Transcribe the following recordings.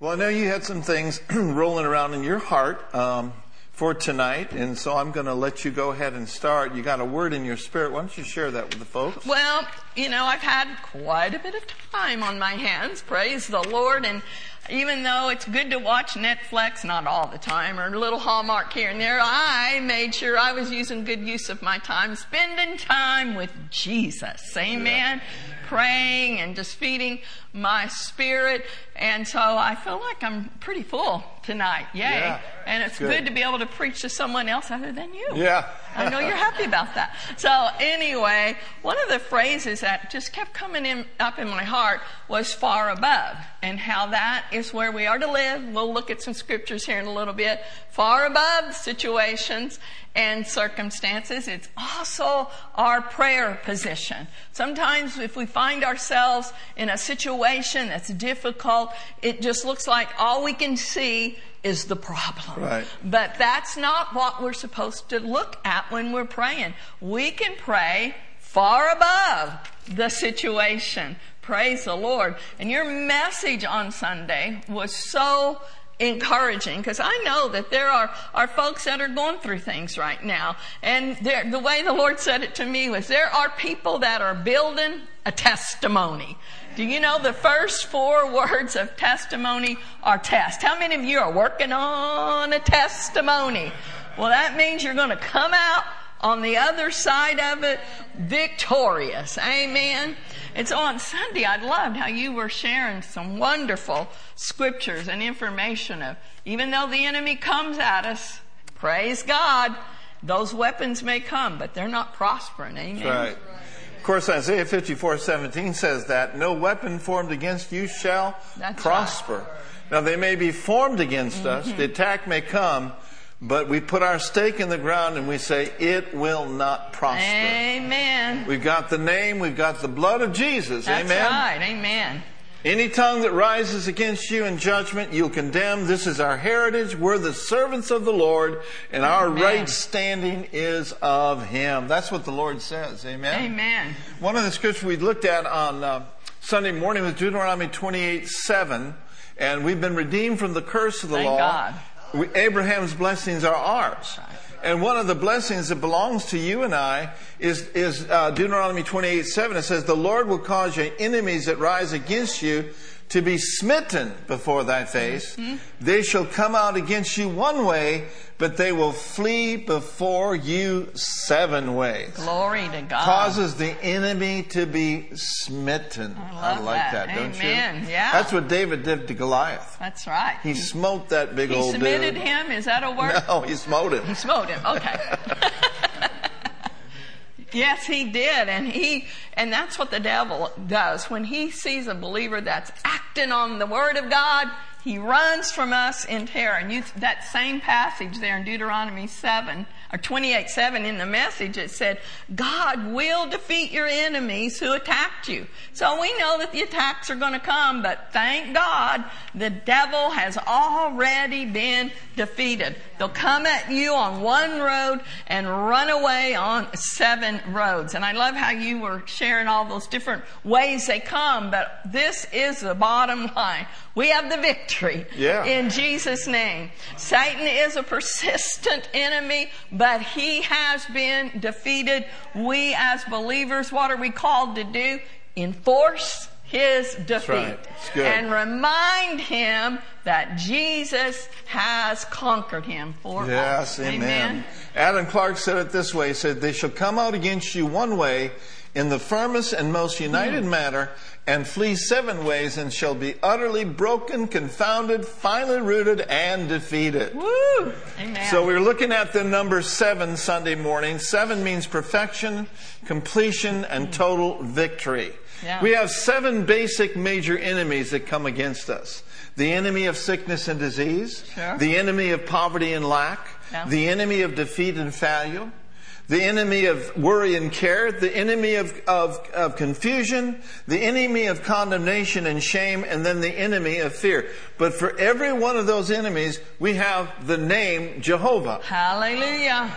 Well, I know you had some things rolling around in your heart um, for tonight, and so I'm going to let you go ahead and start. You got a word in your spirit. Why don't you share that with the folks? Well, you know, I've had quite a bit of time on my hands, praise the Lord, and even though it's good to watch Netflix, not all the time, or a little Hallmark here and there, I made sure I was using good use of my time, spending time with Jesus. Amen. Yeah. Praying and just feeding my spirit. And so I feel like I'm pretty full tonight. Yay. Yeah, and it's good. good. to be able to preach to someone else other than you. Yeah. I know you're happy about that. So anyway, one of the phrases that just kept coming in, up in my heart was far above and how that is where we are to live. We'll look at some scriptures here in a little bit. Far above situations and circumstances. It's also our prayer position. Sometimes if we find ourselves in a situation that's difficult, it just looks like all we can see is the problem. Right. But that's not what we're supposed to look at when we're praying. We can pray far above the situation. Praise the Lord. And your message on Sunday was so encouraging because I know that there are, are folks that are going through things right now. And the way the Lord said it to me was there are people that are building a testimony. Do you know the first four words of testimony are test? How many of you are working on a testimony? Well, that means you're going to come out on the other side of it victorious. Amen. And so on Sunday, I loved how you were sharing some wonderful scriptures and information of even though the enemy comes at us, praise God, those weapons may come, but they're not prospering. Amen. That's right. Of course, Isaiah 54 17 says that no weapon formed against you shall That's prosper. Right. Now, they may be formed against mm-hmm. us, the attack may come, but we put our stake in the ground and we say, it will not prosper. Amen. We've got the name, we've got the blood of Jesus. That's Amen. right. Amen. Any tongue that rises against you in judgment, you'll condemn. This is our heritage. We're the servants of the Lord, and our right standing is of Him. That's what the Lord says. Amen. Amen. One of the scriptures we looked at on uh, Sunday morning was Deuteronomy 28 7. And we've been redeemed from the curse of the Thank law. God. We, Abraham's blessings are ours. And one of the blessings that belongs to you and I is, is uh, Deuteronomy 28 7. It says, The Lord will cause your enemies that rise against you to be smitten before thy face. Mm-hmm. They shall come out against you one way, but they will flee before you seven ways. Glory to God. Causes the enemy to be smitten. I, I like that, that don't Amen. you? Yeah. That's what David did to Goliath. That's right. He, he smote that big old man. he old submitted him? Is that a word? No, he smote him. He smote him. Okay. Yes, he did. And he, and that's what the devil does. When he sees a believer that's acting on the word of God, he runs from us in terror. And you, that same passage there in Deuteronomy 7, or 28 7 in the message, it said, God will defeat your enemies who attacked you. So we know that the attacks are going to come, but thank God the devil has already been defeated. They'll come at you on one road and run away on seven roads. And I love how you were sharing all those different ways they come, but this is the bottom line. We have the victory yeah. in Jesus' name. Satan is a persistent enemy, but he has been defeated. We as believers, what are we called to do? Enforce his defeat. Right. And remind him that Jesus has conquered him for yes, us. Amen. amen. Adam Clarke said it this way. He said, They shall come out against you one way in the firmest and most united mm. manner and flee seven ways and shall be utterly broken, confounded, finally rooted, and defeated. Woo! Amen. So we're looking at the number seven Sunday morning. Seven means perfection, completion, and total victory. Yeah. We have seven basic major enemies that come against us. The enemy of sickness and disease. Sure. The enemy of poverty and lack. Yeah. The enemy of defeat and failure the enemy of worry and care, the enemy of, of, of, confusion, the enemy of condemnation and shame, and then the enemy of fear. But for every one of those enemies, we have the name Jehovah. Hallelujah.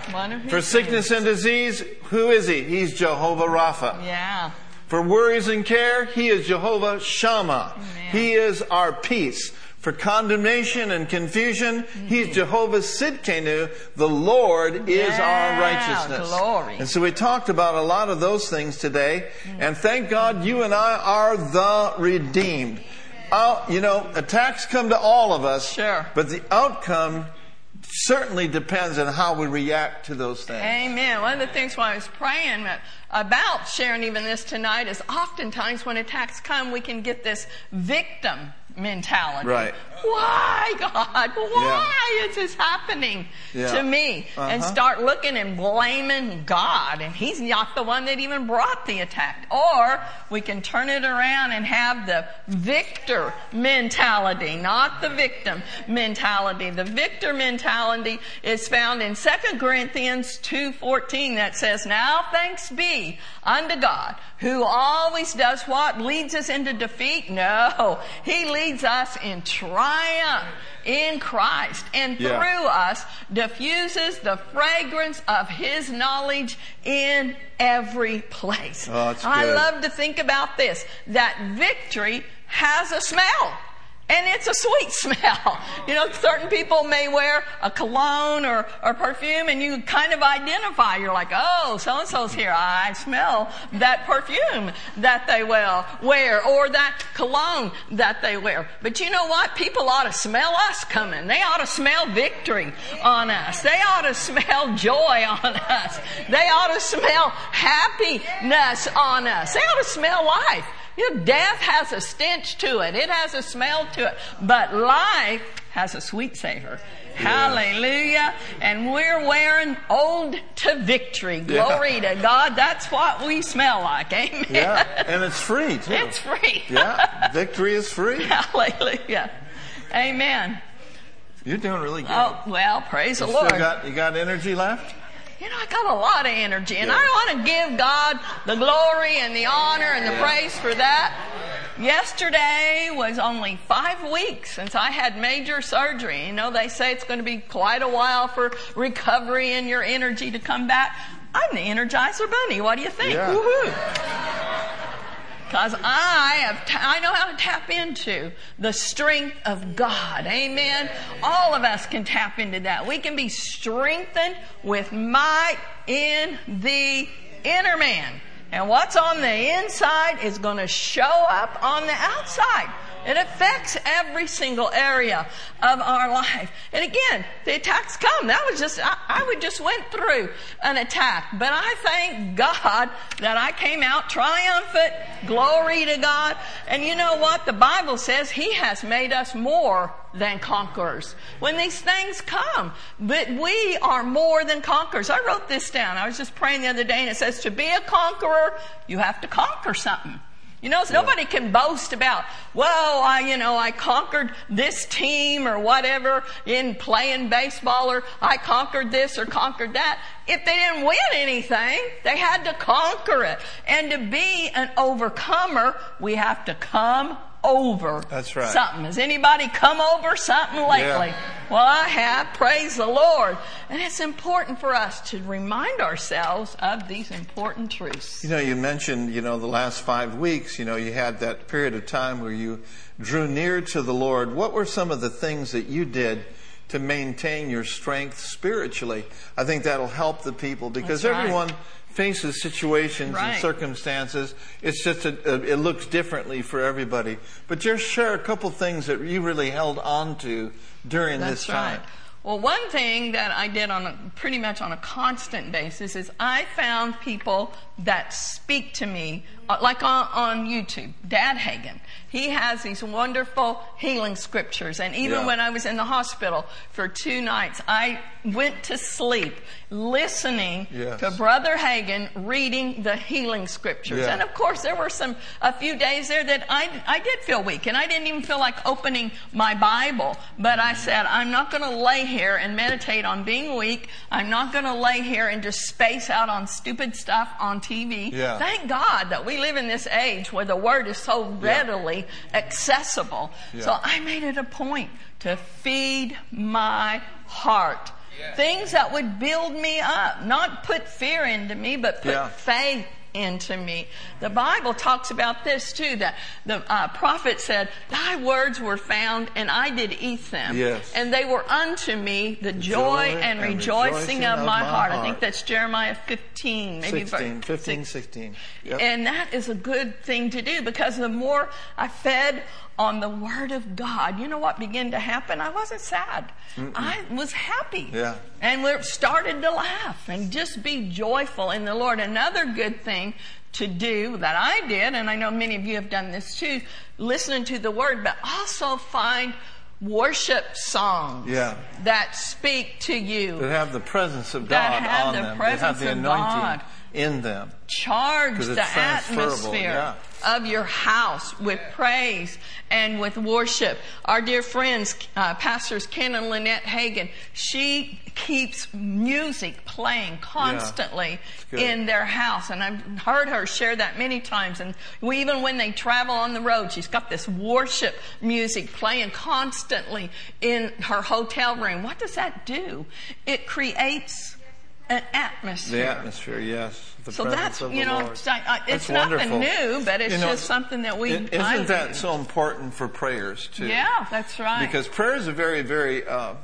for sickness and disease, who is he? He's Jehovah Rapha. Yeah. For worries and care, he is Jehovah Shammah. Amen. He is our peace. For condemnation and confusion. He's Jehovah Sidkenu. The Lord is Yeah, our righteousness. glory. And so we talked about a lot of those things today. And thank God you and I are the redeemed. Uh, you know, attacks come to all of us. Sure. But the outcome certainly depends on how we react to those things. Amen. One of the things when I was praying about sharing even this tonight is oftentimes when attacks come, we can get this victim mentality. Right. Why, God? Why is this happening Yeah. to me? And Uh-huh. start looking and blaming God, and He's not the one that even brought the attack. Or we can turn it around and have the victor mentality, not the victim mentality. The victor mentality is found in 2 Corinthians 2.14 that says, Now thanks be unto God, who always does what? Leads us into defeat? No. He leads us in triumph in Christ and Yeah. through us diffuses the fragrance of His knowledge in every place. Oh, I love to think about this, that victory has a smell. And it's a sweet smell. You know, certain people may wear a cologne or, or perfume and you kind of identify. You're like, oh, so and so's here. I smell that perfume that they will wear or that cologne that they wear. But you know what? People ought to smell us coming. They ought to smell victory on us. They ought to smell joy on us. They ought to smell happiness on us. They ought to smell life. You know, death has a stench to it. It has a smell to it. But life has a sweet savor. Hallelujah. And we're wearing eau de victory. Yeah. Glory to God. That's what we smell like. Amen. Yeah, and it's free too. It's free. yeah, victory is free. Hallelujah. Amen. You're doing really good. Oh, well, praise you the Lord. got you got energy left? You know, I got a lot of energy, and Yeah. I want to give God the glory and the honor and the Yeah. praise for that. Yesterday was only five weeks since I had major surgery. You know, they say it's going to be quite a while for recovery and your energy to come back. I'm the Energizer Bunny. What do you think? Yeah. Woohoo! Because I have, ta- I know how to tap into the strength of God. Amen. All of us can tap into that. We can be strengthened with might in the inner man. And what's on the inside is going to show up on the outside. It affects every single area of our life. And again, the attacks come. That was just, I, I would just went through an attack. But I thank God that I came out triumphant. Glory to God. And you know what? The Bible says He has made us more than conquerors. When these things come, but we are more than conquerors. I wrote this down. I was just praying the other day and it says to be a conqueror, you have to conquer something. You know, nobody can boast about, well, I, you know, I conquered this team or whatever in playing baseball or I conquered this or conquered that. If they didn't win anything, they had to conquer it. And to be an overcomer, we have to come over That's right. something. Has anybody come over something lately? Yeah. Well, I have. Praise the Lord. And it's important for us to remind ourselves of these important truths. You know, you mentioned, you know, the last five weeks, you know, you had that period of time where you drew near to the Lord. What were some of the things that you did to maintain your strength spiritually? I think that'll help the people because right. everyone faces situations Right. and circumstances. It's just, a, a, it looks differently for everybody. But just share a couple things that you really held on to during That's this time. right. Well, one thing that I did on a, pretty much on a constant basis is I found people that speak to me, uh, like on, on YouTube. Dad Hagin, he has these wonderful healing scriptures, and even Yeah. when I was in the hospital for two nights, I went to sleep listening Yes. to Brother Hagin reading the healing scriptures, Yeah. and of course there were some a few days there that I I did feel weak, and I didn't even feel like opening my Bible, but I said I'm not going to lay here and meditate on being weak. I'm not going to lay here and just space out on stupid stuff on TV. Yeah. Thank God that we live in this age where the Word is so readily accessible. Yeah. So I made it a point to feed my heart. Things that would build me up, not put fear into me, but put Yeah. faith into me. The Bible talks about this too, that the uh, prophet said, thy words were found and I did eat them. Yes. And they were unto me the joy, joy and, and rejoicing, rejoicing of, my, my heart. I think that's Jeremiah 15, maybe 16, 15, six- 16. Yep. and that is a good thing to do because the more I fed on the Word of God, you know what began to happen? I wasn't sad. I was happy. Yeah. And we started to laugh and just be joyful in the Lord. Another good thing to do that I did, and I know many of you have done this too, listening to the Word, but also find worship songs Yeah. that speak to you. That have the presence of That God have on the them. That have presence the of anointing God. In them. charge the atmosphere of your house with praise and with worship. Our dear friends, uh, pastors Ken and Lynette Hagin, she keeps music playing constantly good. in their house. And I've heard her share that many times. And we, even when they travel on the road, she's got this worship music playing constantly in her hotel room. What does that do? It creates an atmosphere. The atmosphere, yes. The So that's, of you know, it's, I- I- it's nothing new, but it's You know, just something that we. Isn't that so important for prayers too? Yeah, that's right. Because prayer is a very, very uh,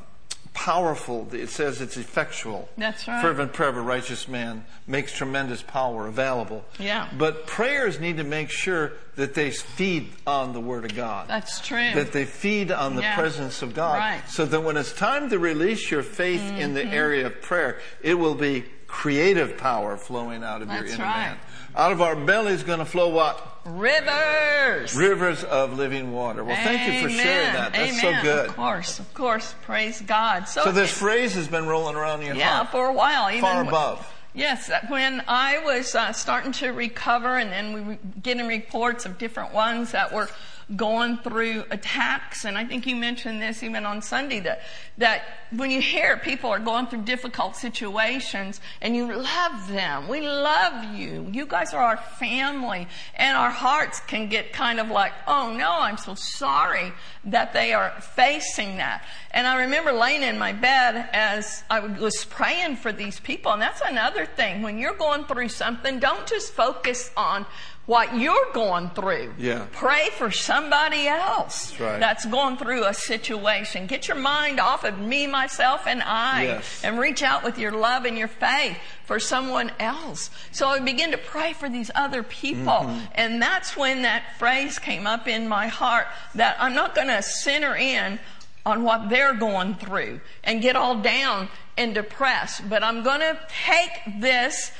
powerful. It says it's effectual. That's right. Fervent prayer of a righteous man makes tremendous power available. Yeah. But prayers need to make sure that they feed on the Word of God. That's true. That they feed on the Yeah. presence of God. Right. Mm-hmm. So that when it's time to release your faith in the area of prayer, it will be creative power flowing out of your That's inner right. man. Out of our belly is going to flow what? Rivers. Rivers of living water. Well, thank you for sharing that. That's Amen. so good. Of course, of course. Praise God. So, So this phrase has been rolling around in your yeah, heart. for a while, even Far above. Yes, when I was uh, starting to recover, and then we were getting reports of different ones that were going through attacks, and I think you mentioned this even on Sunday that that when you hear people are going through difficult situations, and you love them, we love you. You guys are our family, and our hearts can get kind of like, oh no, I'm so sorry that they are facing that. And I remember laying in my bed as I was praying for these people. And that's another thing. When you're going through something, don't just focus on what you're going through. Yeah. Pray for somebody else That's right. that's going through a situation. Get your mind off of me, myself, and I. Yes. And reach out with your love and your faith for someone else. So I began to pray for these other people. Mm-hmm. And that's when that phrase came up in my heart that I'm not going to center in on what they're going through and get all down and depressed, but I'm going to take this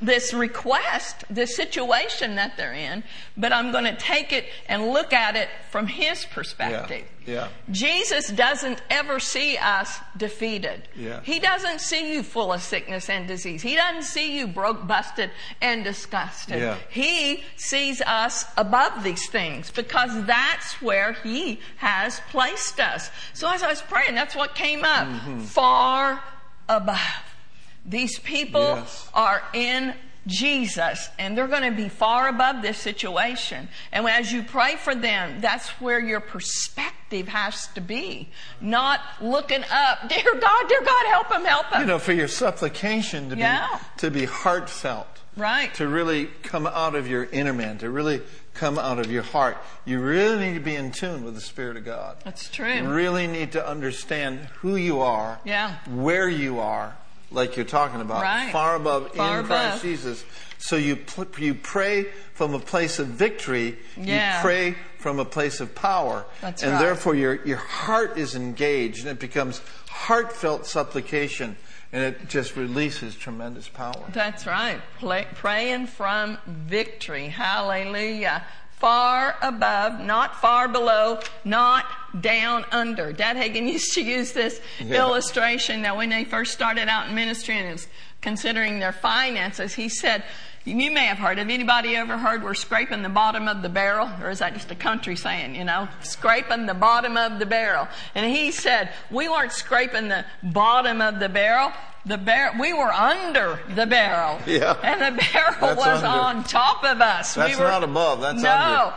this request, this situation that they're in, but I'm going to take it and look at it from his perspective. Yeah. Jesus doesn't ever see us defeated. Yeah. He doesn't see you full of sickness and disease. He doesn't see you broke, busted, and disgusted. Yeah. He sees us above these things because that's where He has placed us. So as I was praying, that's what came up. Mm-hmm. Far above. These people Yes. are in Jesus and they're going to be far above this situation. And as you pray for them, that's where your perspective has to be. Not looking up, dear God, dear God, help them, help them. You know, for your supplication to Yeah. be to be heartfelt. Right. To really come out of your inner man, to really come out of your heart. You really need to be in tune with the Spirit of God. That's true. You really need to understand who you are, Yeah. where you are, like you're talking about, Right. far above Far in above. Christ Jesus. So you pl- you pray from a place of victory. Yeah. You pray from a place of power, That's and right. therefore your your heart is engaged, and it becomes heartfelt supplication, and it just releases tremendous power. That's right. Play, praying from victory. Hallelujah. Far above, not far below, not down under. Dad Hagin used to use this Yeah. illustration that when they first started out in ministry and was considering their finances, he said, you may have heard. Have anybody ever heard we're scraping the bottom of the barrel? Or is that just a country saying, you know? Scraping the bottom of the barrel. And he said, we weren't scraping the bottom of the barrel. The barrel, we were under the barrel. Yeah. And the barrel That's was under. on top of us. That's we were, not above, that's no.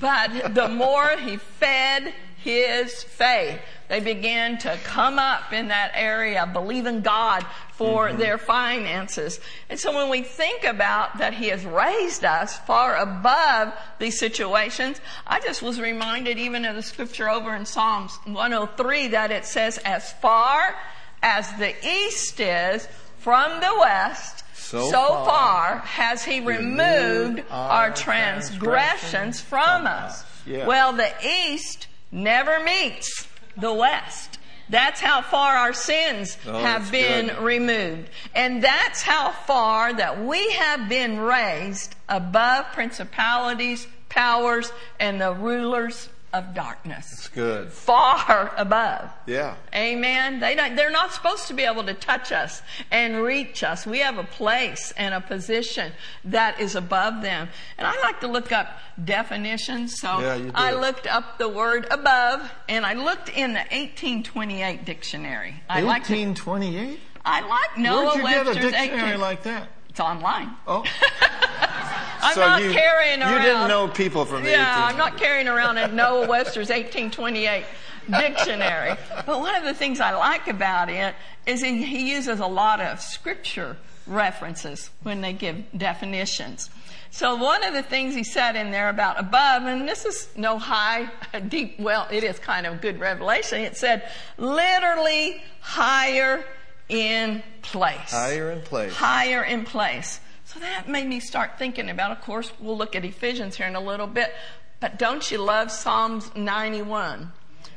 But the more he fed his faith, They began to come up in that area, believing God for Mm-hmm. their finances. And so when we think about that He has raised us far above these situations, I just was reminded even of the scripture over in Psalms 103 that it says, as far as the east is from the west, So so, far far, has he removed our our transgressions from us. Yeah. Well, the east never meets the west. That's how far our sins Oh, have been good. removed. And that's how far that we have been raised above principalities, powers, and the rulers of darkness. It's good. Far above. Yeah. Amen. They don't, they're not supposed to be able to touch us and reach us. We have a place and a position that is above them. And I like to look up definitions. So Yeah. I looked up the word above and I looked in the 1828 dictionary. I like to, 1828? I like Noah Where'd you get a Webster's dictionary 18 like that? It's online. Oh. I'm so not you, carrying around. You didn't know people from the Yeah, 18 I'm not carrying around a Noah Webster's 1828 dictionary. But one of the things I like about it is he, he uses a lot of scripture references when they give definitions. So one of the things he said in there about above, and this is no high, deep, well, it is kind of good revelation. It said literally higher in place Higher in place. higher in place. So that made me start thinking about, of course, we'll look at Ephesians here in a little bit, but don't you love Psalms 91?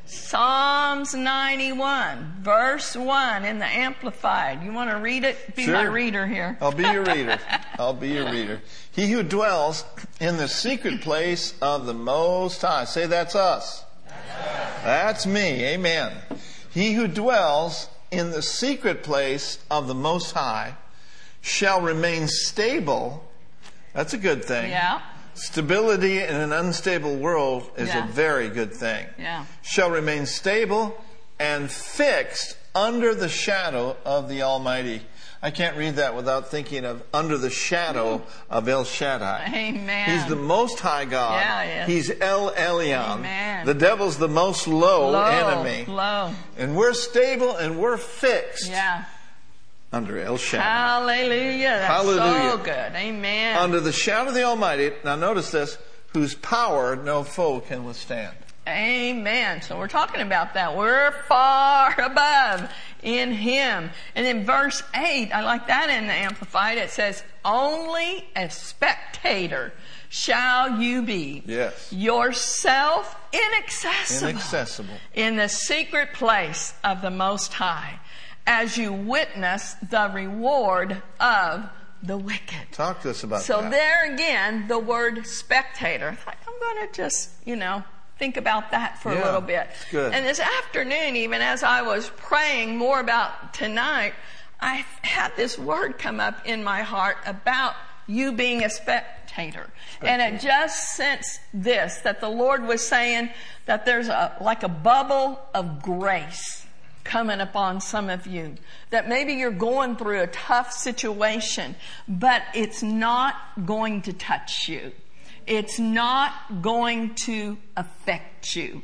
Psalms 91, verse 1 in the Amplified. You want to read it? Be my reader here. I'll be your reader. I'll be your reader. He who dwells in the secret place of the Most High. Say that's us. That's me. Amen. He who dwells in the secret place of the Most High shall remain stable. That's a good thing. Yeah, Stability in an unstable world is Yeah. a very good thing. yeah. Shall remain stable and fixed under the shadow of the Almighty. I can't read that without thinking of under the shadow of El Shaddai. Amen. He's the most high God. Yeah, he. He's El Elyon. Amen. The devil's the most low, Low, enemy. low. And we're stable and we're fixed Yeah. under El Shaddai. Hallelujah. That's Hallelujah. so good. Amen. Under the shadow of the Almighty. Now notice this, whose power no foe can withstand. Amen. So we're talking about that. We're far above in Him. And in verse 8, I like that in the Amplified. It says, Only a spectator shall you be. Yes. Yourself inaccessible. Inaccessible. In the secret place of the Most High as you witness the reward of the wicked. Talk to us about So that. there again, the word spectator. I'm going to just, you know, think about that for Yeah, a little bit. good. And this afternoon, even as I was praying more about tonight, I had this word come up in my heart about you being a spectator. And it just sensed this, that the Lord was saying that there's a, like a bubble of grace coming upon some of you. That maybe you're going through a tough situation, but it's not going to touch you. It's not going to affect you.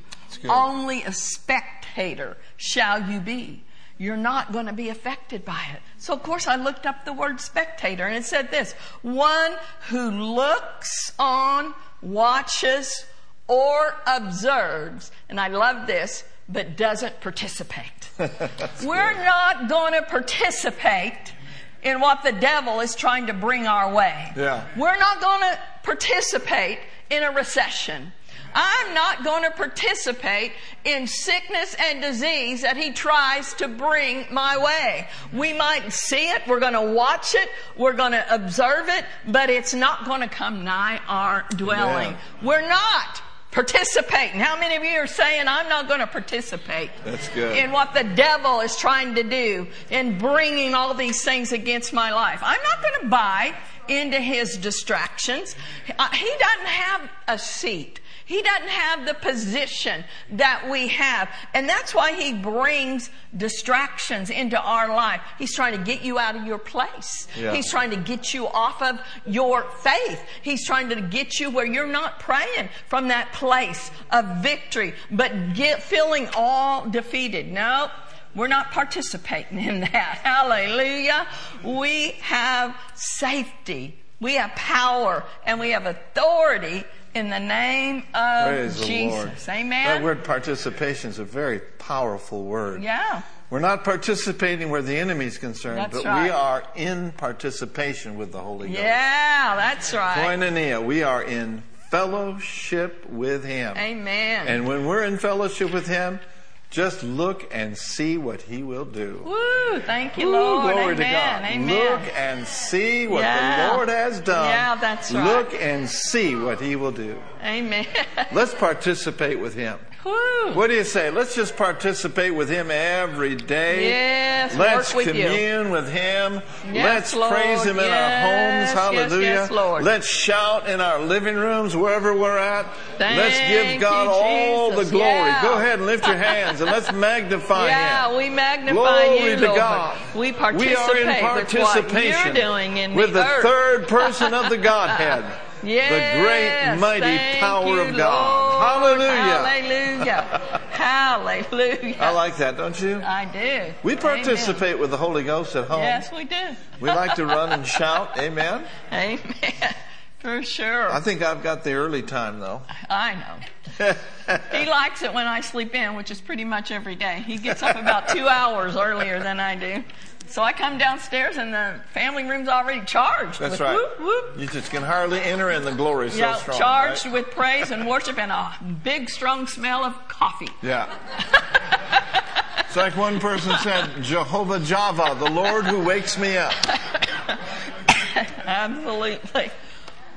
Only a spectator shall you be. You're not going to be affected by it. So of course I looked up the word spectator and it said this, one who looks on, watches, or observes, and I love this, but doesn't participate. We're not going to participate in what the devil is trying to bring our way. Yeah. We're not going to participate in a recession. I'm not going to participate in sickness and disease that he tries to bring my way. We might see it, we're going to watch it, we're going to observe it, but it's not going to come nigh our dwelling. Yeah. We're not participating. How many of you are saying, I'm not going to participate That's good. in what the devil is trying to do in bringing all these things against my life? I'm not going to buy into his distractions. Uh, He doesn't have a seat. He doesn't have the position that we have. And that's why he brings distractions into our life. He's trying to get you out of your place. Yeah. He's trying to get you off of your faith. He's trying to get you where you're not praying from that place of victory, but get, feeling all defeated. No, we're not participating in that. Hallelujah. We have safety. We have power and we have authority in the name of Praise Jesus. Amen. That word participation is a very powerful word. Yeah. We're not participating where the enemy is concerned, That's but we are in participation with the Holy Ghost. Yeah, that's right. Koinonia, we are in fellowship with Him. Amen. And when we're in fellowship with Him, just look and see what He will do. Woo, thank you, Ooh, Lord. glory Amen. to God. Amen. Look and see what Yeah. the Lord has done. Yeah, that's right. Look and see what He will do. Amen. Let's participate with Him. What do you say? Let's just participate with Him every day. Yes, Let's work with you. commune with Him. Yes, Let's Lord. praise Him in our homes. Hallelujah. yes, Lord. Let's shout in our living rooms, wherever we're at. let's give God you, all the glory. Yeah. Go ahead and lift your hands and let's magnify Yeah, Him. we magnify Glory you, to Lord. God. We We participate are in with participation what you're doing in with the, the third person of the Godhead. Yes, the great mighty power you, of God. Lord. Hallelujah. Hallelujah. Hallelujah. I like that, don't you? I do. We participate with the Holy Ghost at home. Yes, we do. We like to run and shout. Amen. Amen. For sure. I think I've got the early time though. I know. He likes it when I sleep in, which is pretty much every day. He gets up about two hours earlier than I do. So I come downstairs and the family room's already charged. That's with right. Whoop, whoop. You just can hardly enter in the glory so yeah, strong. charged right? with praise and worship and a big, strong smell of coffee. Yeah. It's like one person said, Jehovah Java, the Lord who wakes me up. Absolutely.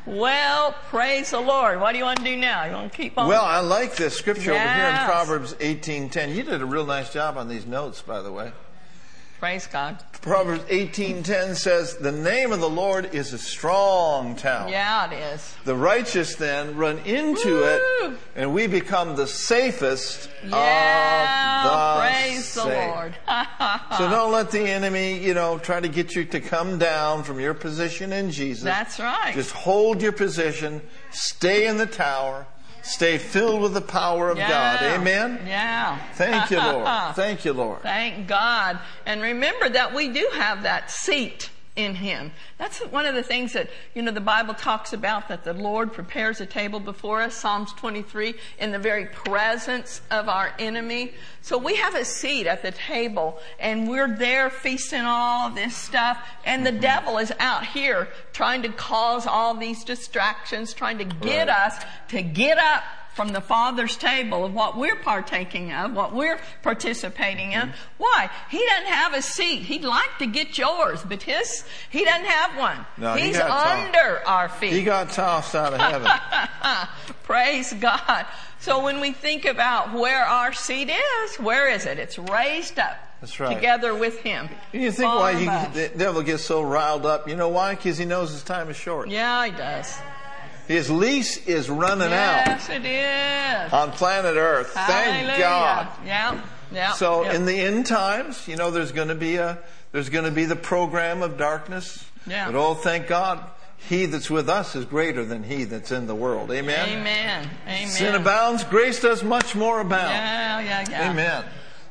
Well, praise the Lord. What do you want to do now? You want to keep on? Well, I like this scripture over here in Proverbs 18:10. You did a real nice job on these notes, by the way. Praise God. Proverbs 18:10 says, "The name of the Lord is a strong town. Yeah, it is. The righteous then run into Woo! it, and we become the safest Yeah, of the praise the safe. Lord. So don't let the enemy, you know, try to get you to come down from your position in Jesus. That's right. Just hold your position, stay in the tower, stay filled with the power of yeah. God. Amen. Yeah. Thank you, Lord. Thank you, Lord. Thank God. And remember that we do have that seat in Him. That's one of the things that, you know, the Bible talks about that the Lord prepares a table before us, Psalms 23, in the very presence of our enemy. So we have a seat at the table and we're there feasting on all this stuff and the mm-hmm. devil is out here trying to cause all these distractions, trying to get Right. us to get up from the Father's table of what we're partaking of, what we're participating in. Why? He doesn't have a seat. He'd like to get yours, but his he doesn't have one. No, he He's tossed. under our feet. He got tossed out of heaven. Praise God. So when we think about where our seat is, where is it? It's raised up. That's right. Together with Him. You think why he, the devil gets so riled up? You know why? Because he knows his time is short. Yeah, He does. His lease is running out Yes, it is. on planet Earth. Thank God. Yeah. Yeah. So yeah. in the end times, you know, there's going to be a there's going to be the program of darkness. Yeah. But oh, thank God, He that's with us is greater than He that's in the world. Amen. Amen. Amen. Sin abounds, grace does much more abound. Yeah, yeah, yeah. Amen.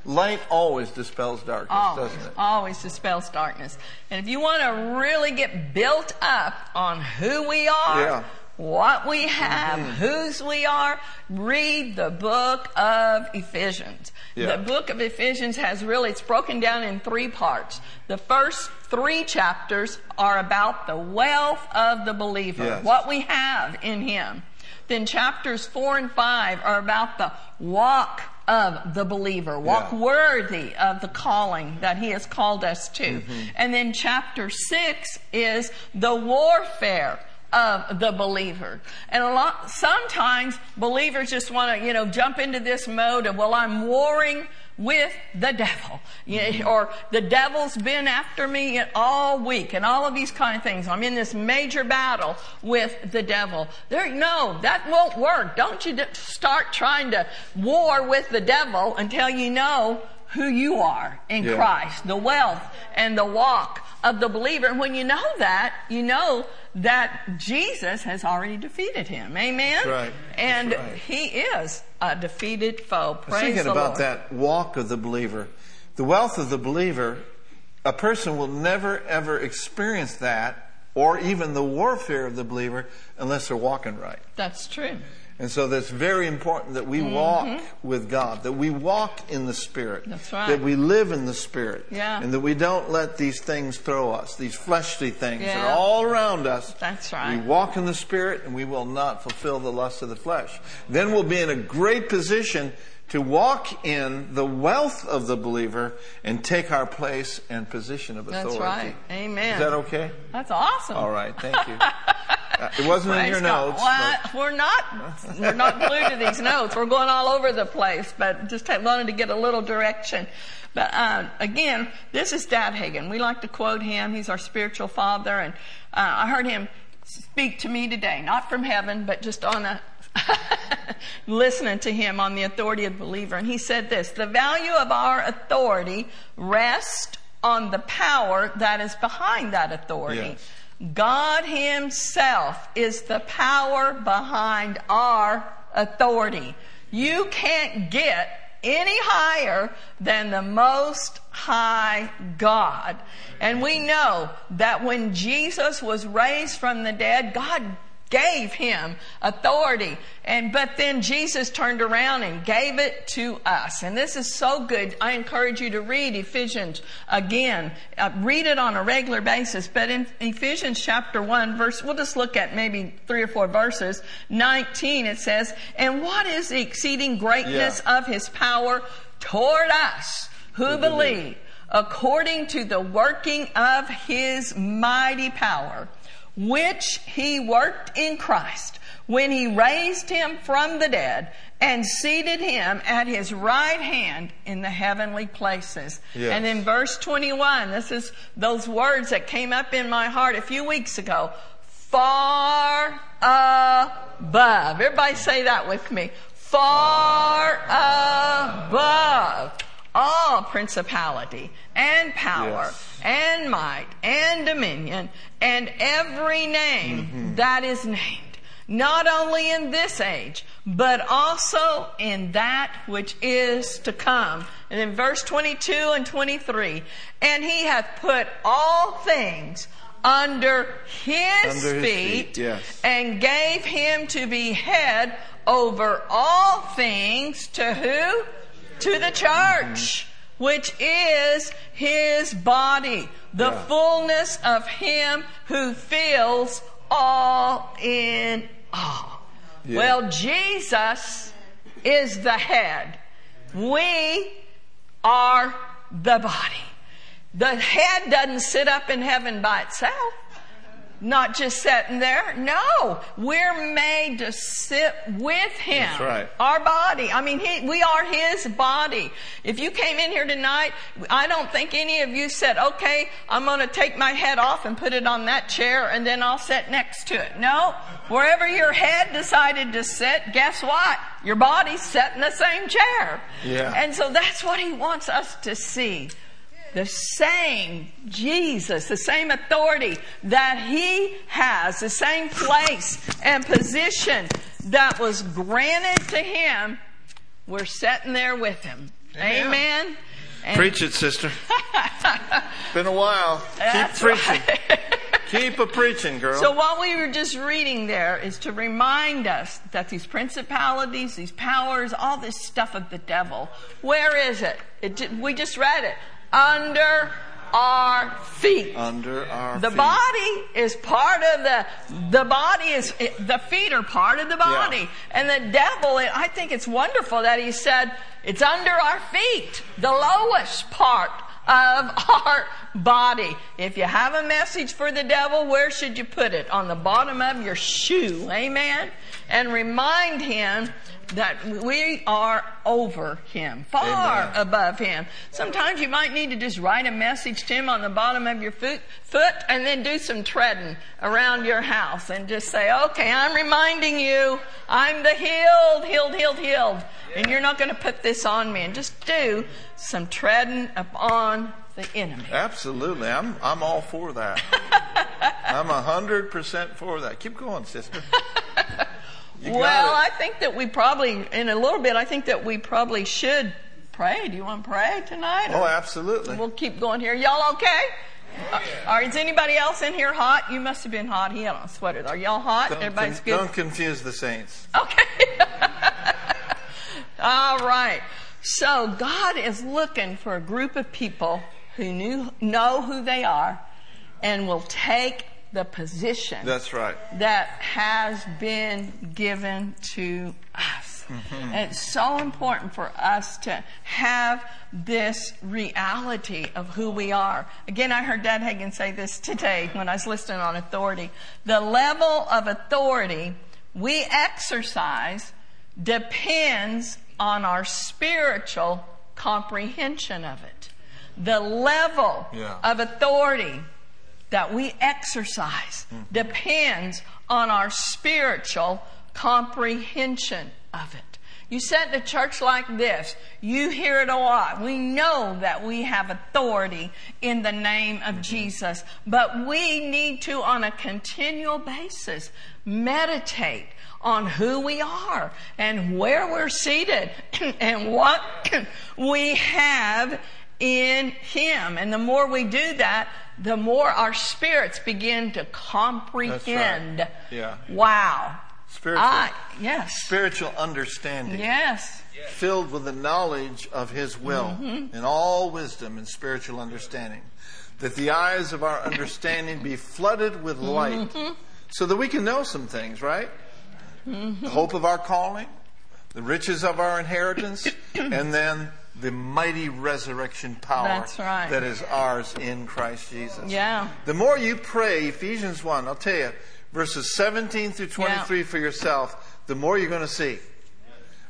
Light always dispels darkness, Always, doesn't it? always dispels darkness. And if you want to really get built up on who we are, Yeah. What we have, whose we are, read the book of Ephesians. Yeah. The book of Ephesians has really, it's broken down in three parts. The first three chapters are about the wealth of the believer, Yes. what we have in him. Then chapters four and five are about the walk of the believer, walk Yeah. worthy of the calling that he has called us to. Mm-hmm. And then chapter six is the warfare of the believer. And a lot, sometimes believers just want to, you know, jump into this mode of, well, I'm warring with the devil. Or the devil's been after me all week and all of these kind of things. I'm in this major battle with the devil. There, no, that won't work. Don't you start trying to war with the devil until you know who you are in yeah. Christ, the wealth and the walk of the believer. And when you know that, you know that Jesus has already defeated him. Amen? Right. And right. he is a defeated foe. Praise thinking the about Lord. that walk of the believer. The wealth of the believer, a person will never ever experience that or even the warfare of the believer unless they're walking right. That's true. And so that's very important that we walk mm-hmm. with God, that we walk in the Spirit. That's right. That we live in the Spirit. Yeah. And that we don't let these things throw us, these fleshly things yeah. that are all around us. That's right. We walk in the Spirit and we will not fulfill the lust of the flesh. Then we'll be in a great position to walk in the wealth of the believer and take our place and position of authority. That's right. Amen. Is that okay? That's awesome. All right. Thank you. Uh, it wasn't Praise in your God. notes. Well, we're not. We're not glued to these notes. We're going all over the place, but just wanted to get a little direction. But uh, again, this is Dad Hagin. We like to quote him. He's our spiritual father, and uh, I heard him speak to me today, not from heaven, but just on a listening to him on the authority of the believer. And he said this The value of our authority rests on the power that is behind that authority. Yes. God Himself is the power behind our authority. You can't get any higher than the most high God. And we know that when Jesus was raised from the dead, God gave him authority. And, but then Jesus turned around and gave it to us. And this is so good. I encourage you to read Ephesians again. Uh, read it on a regular basis. But in Ephesians chapter 1 verse, we'll just look at maybe three or four verses. 19 it says, And what is the exceeding greatness yeah. of his power toward us who believe according to the working of his mighty power which he worked in Christ when he raised him from the dead and seated him at his right hand in the heavenly places. Yes. And in verse 21, this is those words that came up in my heart a few weeks ago. Far above. Everybody say that with me. Far above all principality and power yes. and might and dominion and every name mm-hmm. that is named, not only in this age, but also in that which is to come. And in verse 22 and 23, and he hath put all things under his, under his feet, feet yes. and gave him to be head over all things to who? To the church, which is his body, the Yeah. fullness of him who fills all in all. Yeah. Well, Jesus is the head. We are the body. The head doesn't sit up in heaven by itself not just sitting there. No, we're made to sit with Him. That's right. Our body. I mean, he, we are His body. If you came in here tonight, I don't think any of you said, okay, I'm going to take my head off and put it on that chair and then I'll sit next to it. No, wherever your head decided to sit, guess what? Your body's set in the same chair. Yeah. And so that's what He wants us to see the same Jesus, the same authority that He has, the same place and position that was granted to Him, we're sitting there with Him. Amen. Amen. And Preach it, sister. it's been a while. That's Keep preaching. Right. Keep a preaching, girl. So what we were just reading there is to remind us that these principalities, these powers, all this stuff of the devil, where is it? it we just read it under our feet. Under our the feet. body is part of the, the body is, the feet are part of the body. Yeah. And the devil, I think it's wonderful that he said, it's under our feet, the lowest part of our body. If you have a message for the devil, where should you put it? On the bottom of your shoe. Amen. And remind him that we are over him, far Amen. above him. Sometimes you might need to just write a message to him on the bottom of your foot, foot and then do some treading around your house and just say, okay, I'm reminding you, I'm the healed, healed, healed, healed. And you're not going to put this on me. And just do some treading upon the enemy. Absolutely. I'm, I'm all for that. I'm a hundred percent for that. Keep going, sister. Well. I think that we probably, in a little bit, I think that we probably should pray. Do you want to pray tonight? Oh, absolutely. We'll keep going here. Y'all okay? Uh, Are, is anybody else in here hot? You must have been hot. He had on a sweater. Are y'all hot? Don't, Everybody's con- good? don't confuse the saints. Okay. All right. So God is looking for a group of people who knew, know who they are and will take the position That's right. that has been given to us. Mm-hmm. And it's so important for us to have this reality of who we are. Again, I heard Dad Hagin say this today when I was listening on authority. The level of authority we exercise depends on our spiritual comprehension of it. The level Yeah. of authority that we exercise hmm. depends on our spiritual comprehension of it. You sit in a church like this, you hear it a lot. We know that we have authority in the name of mm-hmm. Jesus, but we need to, on a continual basis, meditate on who we are and where we're seated and what we have in Him. And the more we do that, the more our spirits begin to comprehend. Yeah. Wow. Spiritual, I, yes. spiritual understanding. Yes. Filled with the knowledge of His will Mm-hmm. and all wisdom and spiritual understanding. That the eyes of our understanding be flooded with light Mm-hmm. so that we can know some things, right? Mm-hmm. The hope of our calling, the riches of our inheritance, and then the mighty resurrection power right. that is ours in Christ Jesus. Yeah. The more you pray, Ephesians 1, I'll tell you, verses 17 through 23 for yourself, the more you're going to see.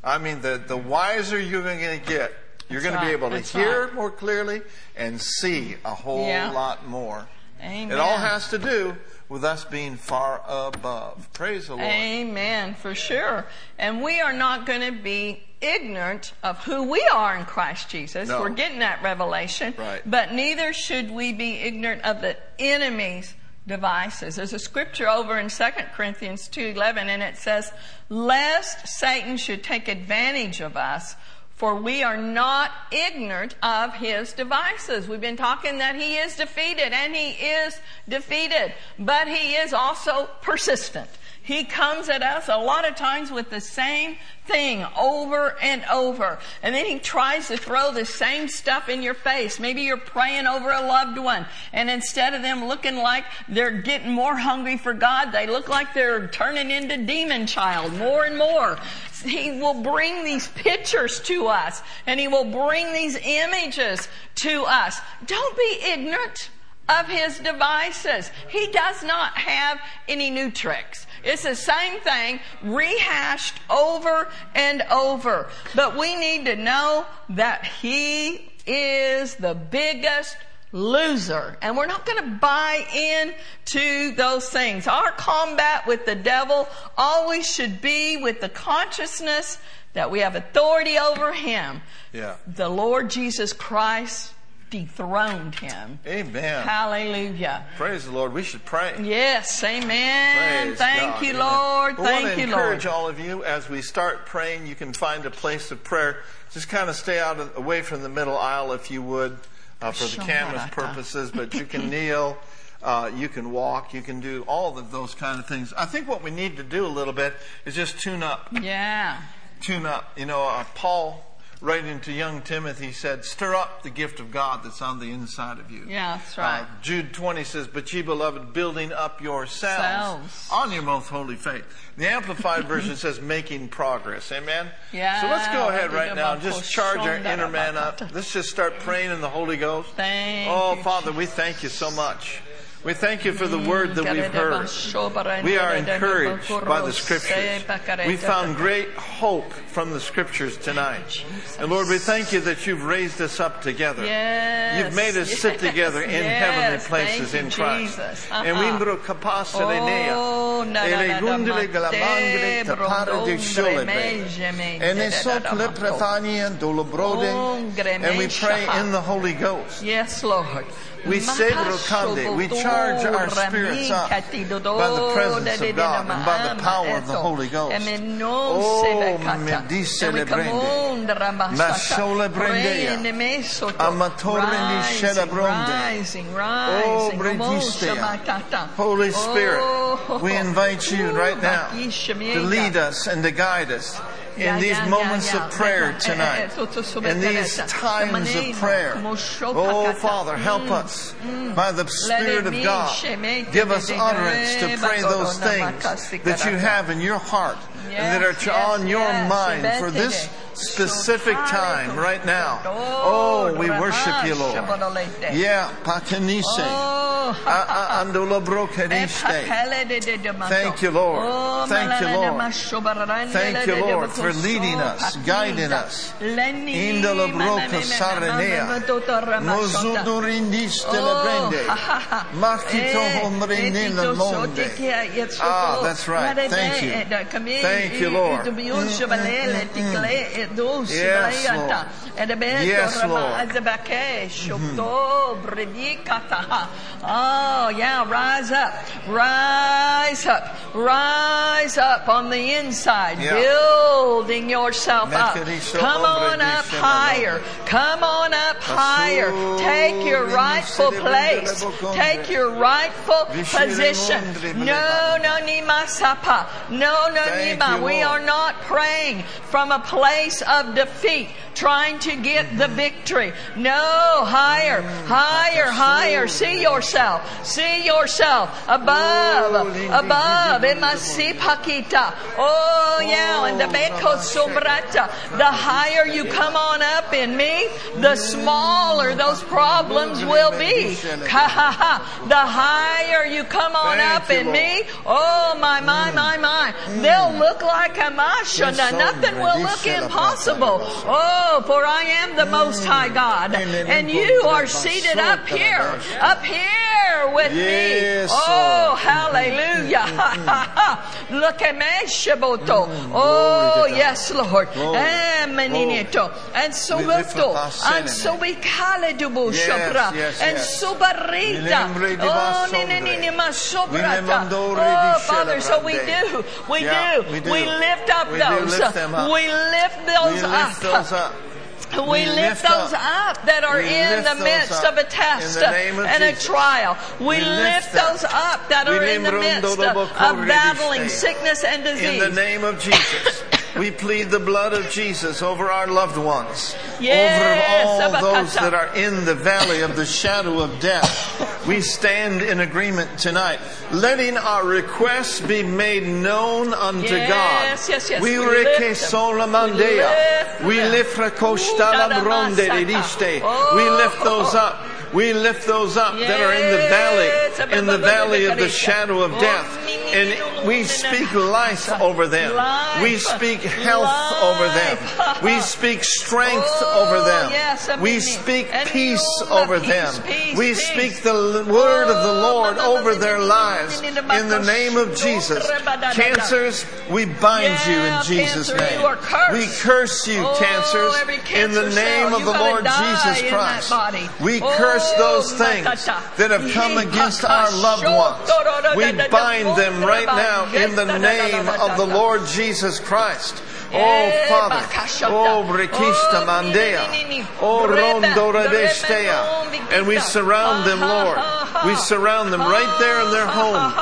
I mean, the, the wiser you're going to get. You're That's going to be able to That's hear right. more clearly and see a whole Yeah. lot more. Amen. It all has to do with us being far above. Praise the Lord. Amen, for sure. And we are not going to be ignorant of who we are in Christ Jesus. No. We're getting that revelation. Right. But neither should we be ignorant of the enemy's devices. There's a scripture over in 2 Corinthians 2:11 and it says, "Lest Satan should take advantage of us, for we are not ignorant of his devices. We've been talking that he is defeated and he is defeated, but he is also persistent. He comes at us a lot of times with the same thing over and over. And then he tries to throw the same stuff in your face. Maybe you're praying over a loved one and instead of them looking like they're getting more hungry for God, they look like they're turning into demon child more and more. He will bring these pictures to us and he will bring these images to us. Don't be ignorant of his devices. He does not have any new tricks. It's the same thing rehashed over and over. But we need to know that he is the biggest loser. And we're not going to buy in to those things. Our combat with the devil always should be with the consciousness that we have authority over him. Yeah. The Lord Jesus Christ dethroned him. Amen. Hallelujah. Praise the Lord. We should pray. Yes, amen. Praise Thank God. you, Amen. Lord. Thank want to you, encourage all of you as we start praying. You can find a place of prayer. Just kind of stay out of, away from the middle aisle, if you would, uh, for the camera's purposes. But you can kneel, uh, you can walk, you can do all of those kind of things. I think what we need to do a little bit is just tune up. Yeah. Tune up. You know, uh, Paul writing to young Timothy, said, Stir up the gift of God that's on the inside of you. Yeah, that's right. Uh, Jude 20 says, But ye, beloved, building up yourselves Selves. on your most holy faith. The Amplified Version says, Making progress. Amen? Yeah. So let's go ahead right now and just charge our inner man up. Let's just start praying in the Holy Ghost. Thank Oh, Father, we thank you so much. We thank you for the word that we've heard. We are encouraged by the scriptures. We found great hope from the scriptures tonight. And Lord, we thank you that you've raised us up together. Yes, You've made us sit together in yes. heavenly places in Christ. And. Ongre, And we pray in the Holy Ghost. Yes, Lord. We sabrokande. We charge our spirits up by the presence of God and by the power of the Holy Ghost. Oh, me dice le brende. Ma sole brendea. Amatore ni shela bronde. Rising, Oh, bredistea. Holy Spirit, we invite you right now to lead us and to guide us in these moments of prayer tonight, in these times of prayer. Oh, Father, help us by the Spirit of God. Give us utterance to pray those things that you have in your heart and that are on your mind for this specific time right now. Oh, oh we worship you, Lord. Yeah, a- andola. Thank you, Lord. Thank you, Lord. Thank you, Lord, for leading us, guiding us. Indola broca sarenea. Mozudurindiste le brende. Markito hombrinde le monde. Ah, that's right. Thank you. Thank you, Lord. どうしやった。Yes, Lord. Oh, yeah, rise up, rise up, rise up on the inside, Yeah. building yourself up. Come on up higher, come on up higher. Take your rightful place, take your rightful position. No, no, nima sapa. No, no, nima. We are not praying from a place of defeat, trying to get the victory. No, higher, higher, higher. See yourself. See yourself above, above. Emasipakita. Oh, yeah, and the beko sombrata. The higher you come on up in me, the smaller those problems will be. Ha ha ha. The higher you come on up in me, oh my, my, my, my. They'll look like a masha. Yes, Nothing will look impossible. Oh, Oh, for I am the Most High God. And you are seated up here, up here with me. Yes, Oh, Lord. Mm-hmm, mm-hmm, hallelujah. Mm-hmm, Look at me, Shiboto. Mm, oh, Glory to yes, Lord. Eh. And so We lift lifto. up our And so we shopra. yes, And so barita. Oh, ni- ni- ni- ma sobrata. Oh, Father, so we do. We do. we lift up We do those. lift them up. We lift those We lift those up. We, We lift, lift those up. up, that are in the midst of a test in the name of and a trial. We, We lift, lift those up that We are in the midst of, of battling sickness and disease. In the name of Jesus. We plead the blood of Jesus over our loved ones, Yes, over all those that are in the valley of the shadow of death. We stand in agreement tonight, letting our requests be made known unto Yes, God. yes, yes. We We lift reke them. sola We lift We them. lift rakoshta Ooh, labronde de We lift oh. those Oh. up. We lift those up that are in the valley, in the valley of the shadow of death. And we speak life over them. We speak health over them. We speak strength Oh, over them. We speak peace over them. We speak the word of the Oh, Lord over their lives. In the name of Jesus. Cancers, we bind you in Jesus' name. you are cursed. We curse you, Oh, cancers, in the name of the Lord Jesus Christ. We Oh, curse those things that have come against our loved ones. We bind them right now in the name of the Lord Jesus Christ. Oh, Father. Oh, Brekista Mandea. Oh, Reba- Rondo Reba- Rebestea. And we surround them, Lord. We surround them right there in their homes.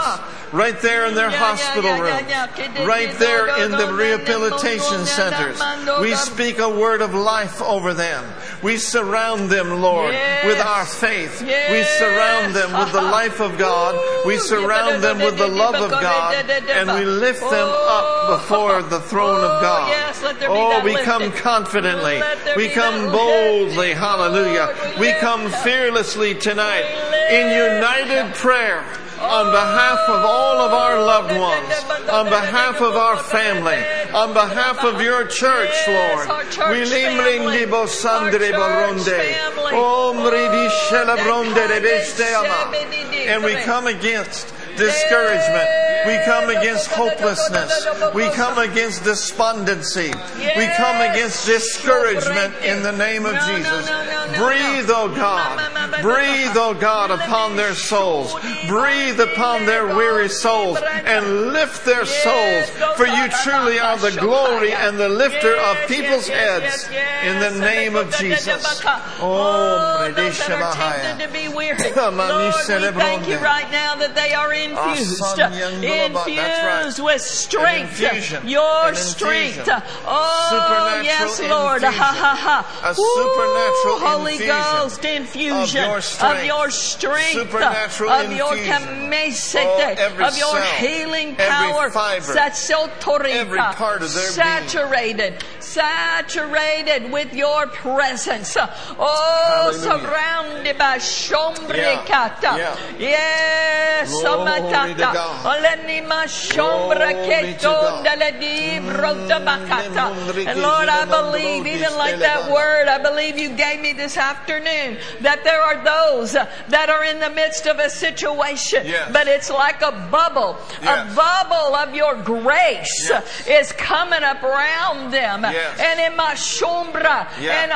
Right there in their hospital yeah, rooms, yeah, yeah. right there in the rehabilitation centers. We speak a word of life over them. We surround them, Lord, with our faith. We surround them with the life of God. We surround them with the love of God. And we lift them up before the throne of Oh, God. yes, let there be Oh, we come confidently. We come boldly. Hallelujah. We come fearlessly tonight in united prayer on behalf of all of our loved ones, on behalf of our family, on behalf of your church, Lord. We family. limlindi bosandre Our church baronde. family. Mridi shela bronde Oh. And we come against discouragement. We come against hopelessness. We come against despondency. We come against discouragement in the name of Jesus. Breathe. O God. Breathe, O God, upon their souls. Breathe upon their weary souls and lift their souls. For you truly are the glory and the lifter of people's heads in the name of Jesus. Oh, those that are tempted to be weary. Lord, we thank you right now that they are infused, Ah, son, young Gulabot, that's right. infused with strength, your strength. Oh, yes, Lord. Ha, ha, ha. A Ooh, supernatural Holy Ghost infusion of your strength. of your strength, of your Oh, every of your healing power, every part of their saturated, saturated with your presence. Oh, surrounded by shombrikata. Yes, Glory to somatata. God. Olenima shombra keto God. daladi. Mm, And Lord, I believe, even like that word, I believe you gave me this afternoon, that there are those that are in the midst of a situation, Yes. but it's like a bubble. Yes. A bubble of your grace Yes. is coming up around them. And in my sombra Yeah. and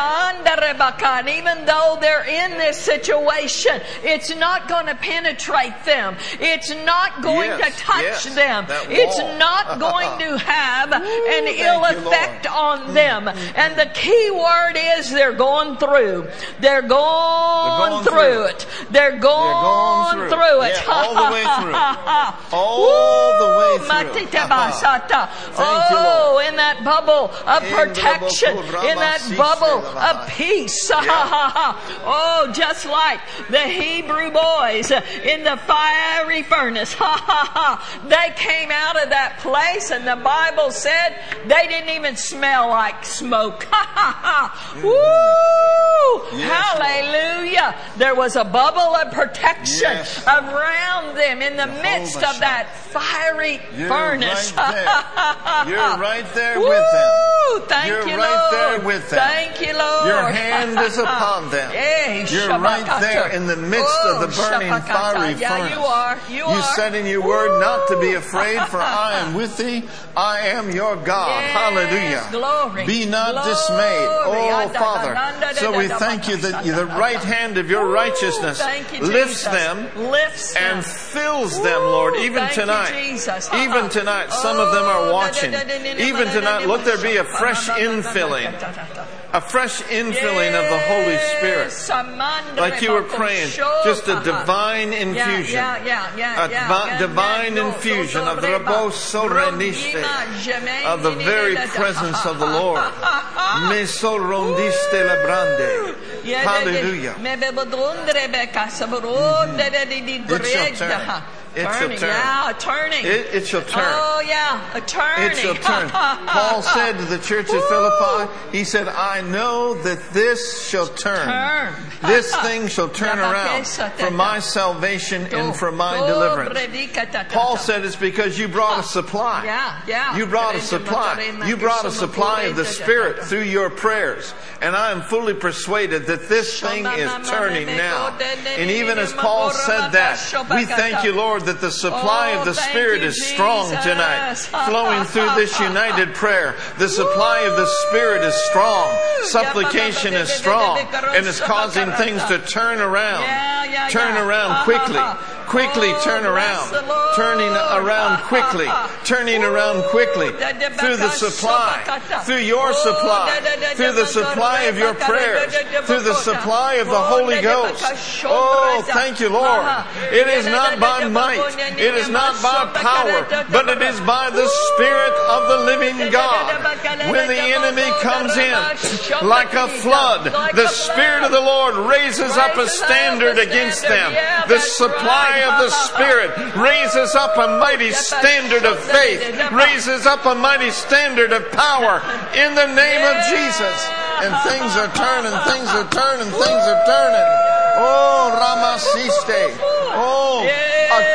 andarebaka, and even though they're in this situation, it's not going to penetrate them. It's not going Yes, to touch yes, them. It's not going to have an thank ill you, effect on them. And the key word is they're going through. They're going, going through, through. it. They're going, going through. through. it. Yeah, all the way through. All the way through. Matita basata. Thank you, oh, in that bubble of protection, in that bubble of peace. oh, just like the Hebrew boys in the fiery furnace. they came out of that place, and the Bible said they didn't even smell like smoke. Ha ha ha. Woo! Yes, Hallelujah! There was a bubble of protection Yes. around them in the midst of Jehovah that fiery You're furnace. right there. You're right there Woo! with them. Thank You're you, right Lord. there with them. Thank you, Lord. Your hand is upon them. Eh, You're right there in the midst of the Oh, burning fiery yeah, furnace. you are. You, You are. said in your word not to be afraid, for I am with thee. I am your God. Yes, Hallelujah. glory. Be not Glory. dismayed. Oh, Father. So we thank you that the right hand of your Woo! righteousness you, lifts them Lifts and fills them, Lord, even Thank tonight. Even tonight, some of them Oh, are watching. Even tonight, let there be a fresh infilling, a fresh infilling of the Holy Spirit. Like you were praying, just a divine infusion. Yeah, yeah, yeah, A divine infusion of the Reba. Rabo Soreniste, of the very presence of the Lord. Me sol rondiste labrande. Hallelujah. It shall turn. It shall Turning, turn. yeah, a turning. It, it shall turn. Oh yeah, a turning. It shall turn. Paul said to the church at Philippi, he said, I know that this shall turn. Turn. This thing shall turn around for my salvation and for my deliverance. Paul said it's because you brought a supply. Yeah, yeah. You brought a supply. You brought a supply of the Spirit through your prayers. And I am fully persuaded that this thing is turning now. And even as Paul said that, we thank you, Lord, that the supply Oh, of the Spirit you, is strong tonight, flowing through this united prayer. The supply of the Spirit is strong. Supplication is strong and is causing things to turn around. Yeah, yeah, Turn yeah. around quickly. Quickly turn around, turning around quickly, turning around quickly through the supply, through your supply, through the supply of your prayers, through the supply of the Holy Ghost. Oh, thank you, Lord. It is not by might, it is not by power, but it is by the Spirit of the living God. When the enemy comes in like a flood, the Spirit of the Lord raises up a standard against them. The supply of the Spirit raises up a mighty standard of faith, raises up a mighty standard of power in the name of Jesus. And things are turning, things are turning, things are turning. Oh, Ramasiste. Oh,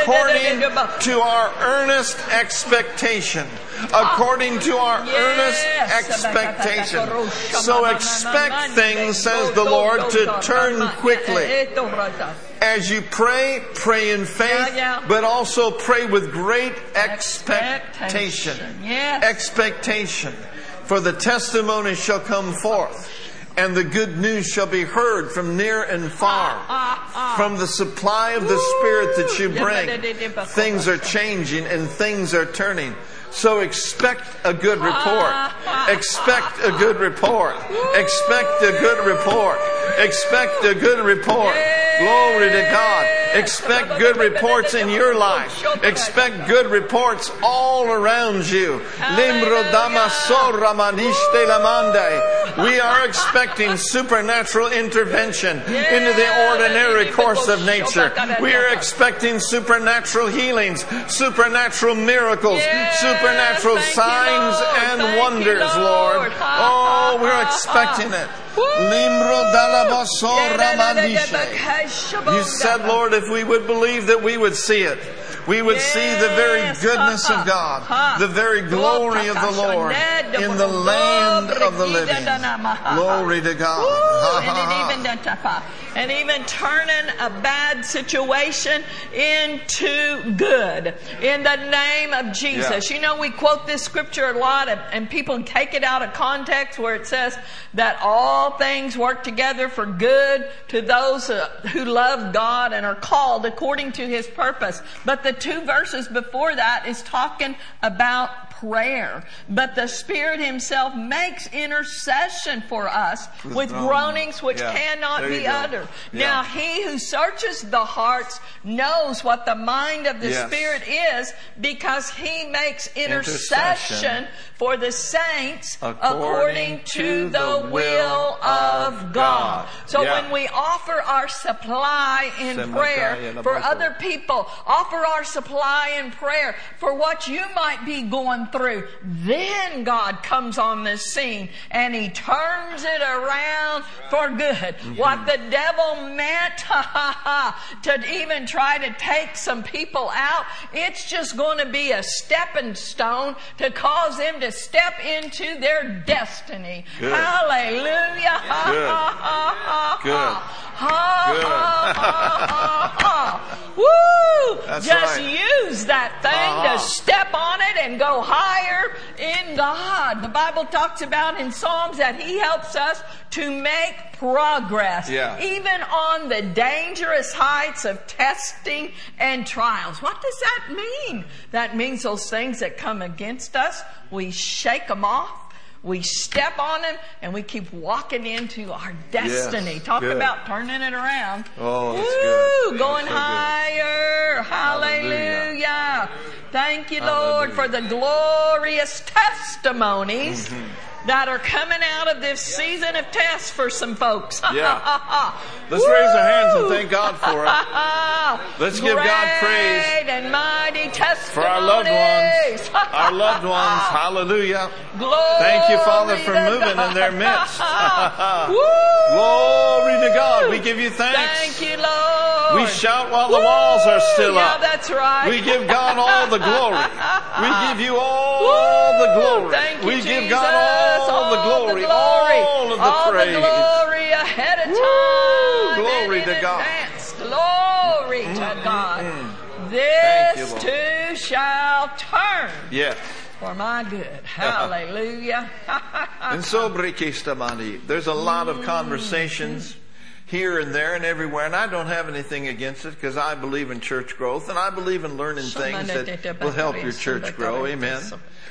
according to our earnest expectation. According to our earnest expectation. So expect things, says the Lord, to turn quickly. As you pray, pray in faith, Yeah, yeah. but also pray with great expectation. Expectation, yes. Expectation. For the testimony shall come forth, and the good news shall be heard from near and far. From the supply of the Spirit that you bring, things are changing and things are turning. So expect a good report. Expect a good report. Expect a good report. Expect a good report. Glory to God. Expect good reports in your life. Expect good reports all around you. We are expecting supernatural intervention into the ordinary course of nature. We are expecting supernatural healings, supernatural miracles, supernatural you, signs and wonders, Lord. Oh, we're expecting it. Limbro dalabaso ramandishe. You You said, Lord, if we would believe that we would see it. We would see the very goodness of God, the very glory of the Lord in the land of the living. Glory to God. And, ha, ha. it even, and even turning a bad situation into good in the name of Jesus. Yeah. You know, we quote this scripture a lot and, and people take it out of context where it says that all things work together for good to those uh, who love God and are called according to his purpose. But the two verses before that is talking about prayer. But the Spirit himself makes intercession for us with groanings. which Yeah. cannot There be uttered. Yeah. Now, he who searches the hearts knows what the mind of the Yes. Spirit is because he makes Intercession. intercession for the saints According according to the the will of God. God. So Yeah. when we offer our supply in prayer for other people, offer our supply in prayer for what you might be going through, then God comes on the scene and he turns it around for good. Mm-hmm. What the devil meant to even try to take some people out, it's just going to be a stepping stone to cause them to step into their destiny. Good. Hallelujah. Good. Good. Good. Woo! That's Just right. use that thing Uh-huh. to step on it and go higher in God. The Bible talks about in Psalms that He helps us to make progress, Yeah. even on the dangerous heights of testing and trials. What does that mean? That means those things that come against us, we shake them off. We step on them and we keep walking into our destiny. Talk good. about turning it around. Oh, that's Woo, good. Going That's so good. higher. Hallelujah. Hallelujah. Thank you, Lord, Hallelujah. for the glorious testimonies Mm-hmm. That are coming out of this season of tests for some folks. Yeah. Let's raise our hands and thank God for it. Let's give God praise and mighty testimonies. For our loved ones. Our loved ones. Hallelujah. Glory Thank you, Father, for moving in their midst. Glory to God. We give you thanks. Thank you, Lord. We shout while the walls are still yeah, up. that's right. We give God all the glory. We give you all the glory. Thank you, we give Jesus. God all the glory, all of the all praise. the glory ahead of Woo! Glory to mm-hmm. God. advance. Glory to God. Thank This you, too shall turn Yes. for my good. Hallelujah. And so, Brikistamani, there's a lot of conversations here and there and everywhere, and I don't have anything against it because I believe in church growth and I believe in learning things that will help your church grow. Amen.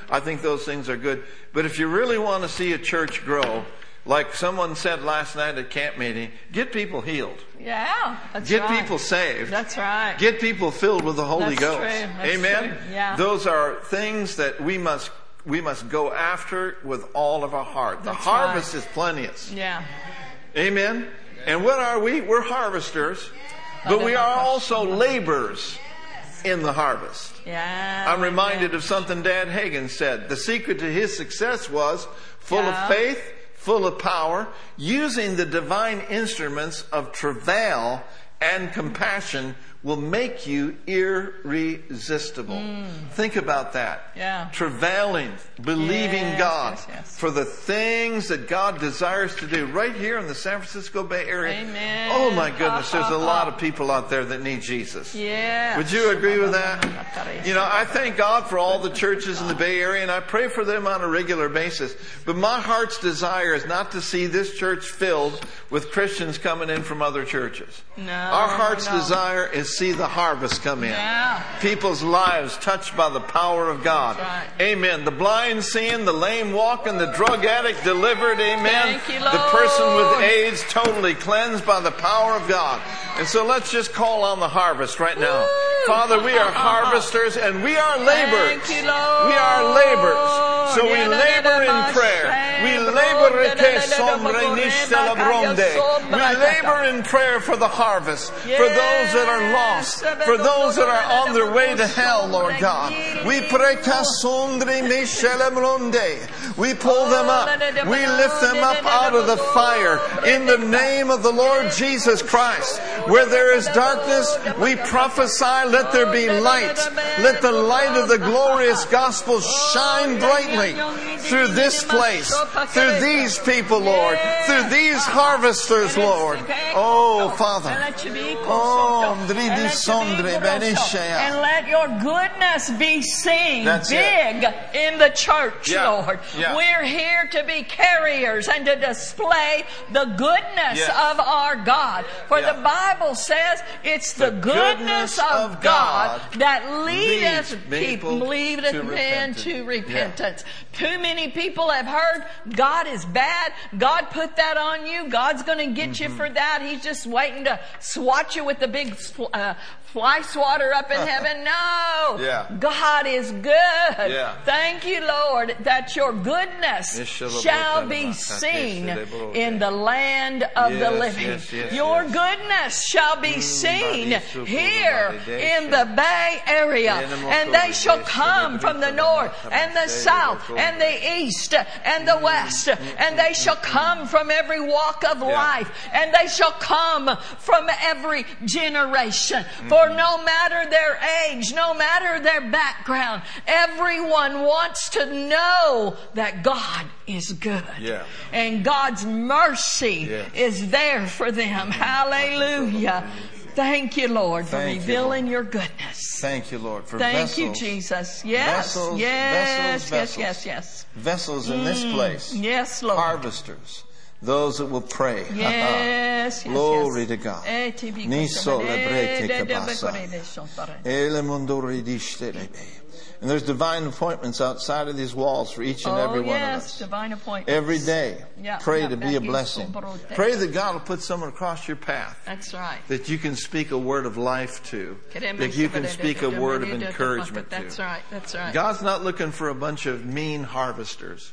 I think those things are good. But if you really want to see a church grow, like someone said last night at camp meeting, get people healed. Yeah, that's Get right. people saved. That's right. Get people filled with the Holy That's Ghost. Amen. true. Yeah. Those are things that we must we must go after with all of our heart. The That's harvest right. is plenteous. yeah. Amen. And what are we? We're harvesters, but we are also laborers in the harvest. Yeah. I'm reminded of something Dad Hagin said. The secret to his success was full Yeah. of faith, full of power, using the divine instruments of travail and compassion will make you irresistible. Mm. Think about that. Yeah. Travailing, believing Yes, God yes, yes. for the things that God desires to do right here in the San Francisco Bay Area. Amen. Oh my goodness, there's a lot of people out there that need Jesus. Yeah. Would you agree with that? You know, I thank God for all the churches in the Bay Area and I pray for them on a regular basis. But my heart's desire is not to see this church filled with Christians coming in from other churches. No, Our heart's no. desire is see the harvest come in. Yeah. People's lives touched by the power of God. That's Amen. The blind seeing, the lame walking, the drug addict delivered. Amen. Thank you, The person with AIDS totally cleansed by the power of God. And so let's just call on the harvest right now. Woo! Father, we are harvesters and we are laborers. You. We are laborers. So we labor in prayer. We labor te sombre niste labronde. We labor in prayer for the harvest, for those that are lost, for those that are on their way to hell, Lord God. We. We pull them up. We lift them up out of the fire in the name of the Lord Jesus Christ. Where there is darkness, we prophesy, let there be light. Let the light of the glorious gospel shine brightly through this place, through these people, Lord, through these harvesters, Lord. Oh, Father. Oh, dridi sondre beniscea. And let your goodness be seen That's it. big in the church, Yeah. Lord. Yeah. We're here to be carriers and to display the goodness Yes. of our God. For Yeah. the Bible says it's the, The goodness goodness of God, God that leadeth people, leadeth to men to repentance. Too many people have heard God is bad. God put that on you. God's going to get Mm-hmm. you for that. He's just waiting to swat you with the big uh, fly swatter up in heaven. No. Yeah. God is good. Yeah. Thank you, Lord, that your goodness shall be seen in the land of the living. yes, yes, your yes. goodness shall be seen here in the Bay Area. And they shall come from the north and the south. And the east and the west. And they shall come from every walk of life. And they shall come from every generation. Mm-hmm. For no matter their age, no matter their background, everyone wants to know that God is good. Yeah. And God's mercy Yes. is there for them. Mm-hmm. Hallelujah. Thank you, Lord, for Thank you, revealing Lord. your goodness. Thank you, Lord, for vessels. Thank vessels. you, Jesus. Yes, Vessels, yes, vessels, yes, vessels. yes, yes. Vessels in this place. Yes, Lord. Harvesters. Those that will pray. Yes, yes, Glory yes. to God. Eh, ti bi Ni cosa sole bene, brete de- che de- passa. de- de- shontare. Ele mondori dishtelebe. And there's divine appointments outside of these walls for each and Oh, every one of yes, us. divine appointments. Every day, Yeah, pray yeah, to be a blessing. Pray that God will put someone across your path That's right. that you can speak a word of life to, that you can speak a word of encouragement That's right, that's right. God's not looking for a bunch of mean harvesters.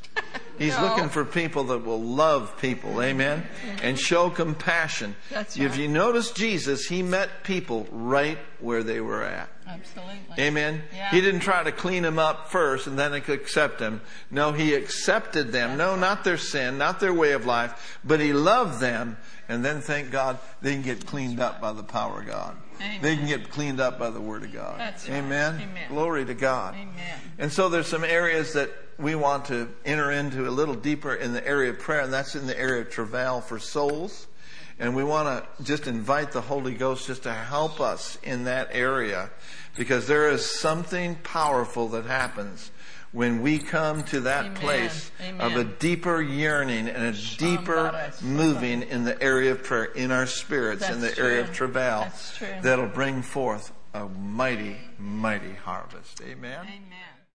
He's No. looking for people that will love people, amen, and show compassion. That's If you notice Jesus, he met people right where they were at. Absolutely. Amen. Yeah. He didn't try to clean them up first and then accept them. No, he accepted them. No, not their sin, not their way of life, but he loved them. And then thank God they can get cleaned up by the power of God. Amen. They can get cleaned up by the Word of God. Right. Amen. Amen. Glory to God. Amen. And so there's some areas that we want to enter into a little deeper in the area of prayer, and that's in the area of travail for souls. And we want to just invite the Holy Ghost just to help us in that area because there is something powerful that happens when we come to that Amen. place of a deeper yearning and a deeper moving in the area of prayer, in our spirits, in the That's area of travail, That's true. that'll bring forth a mighty, mighty harvest. Amen. Amen.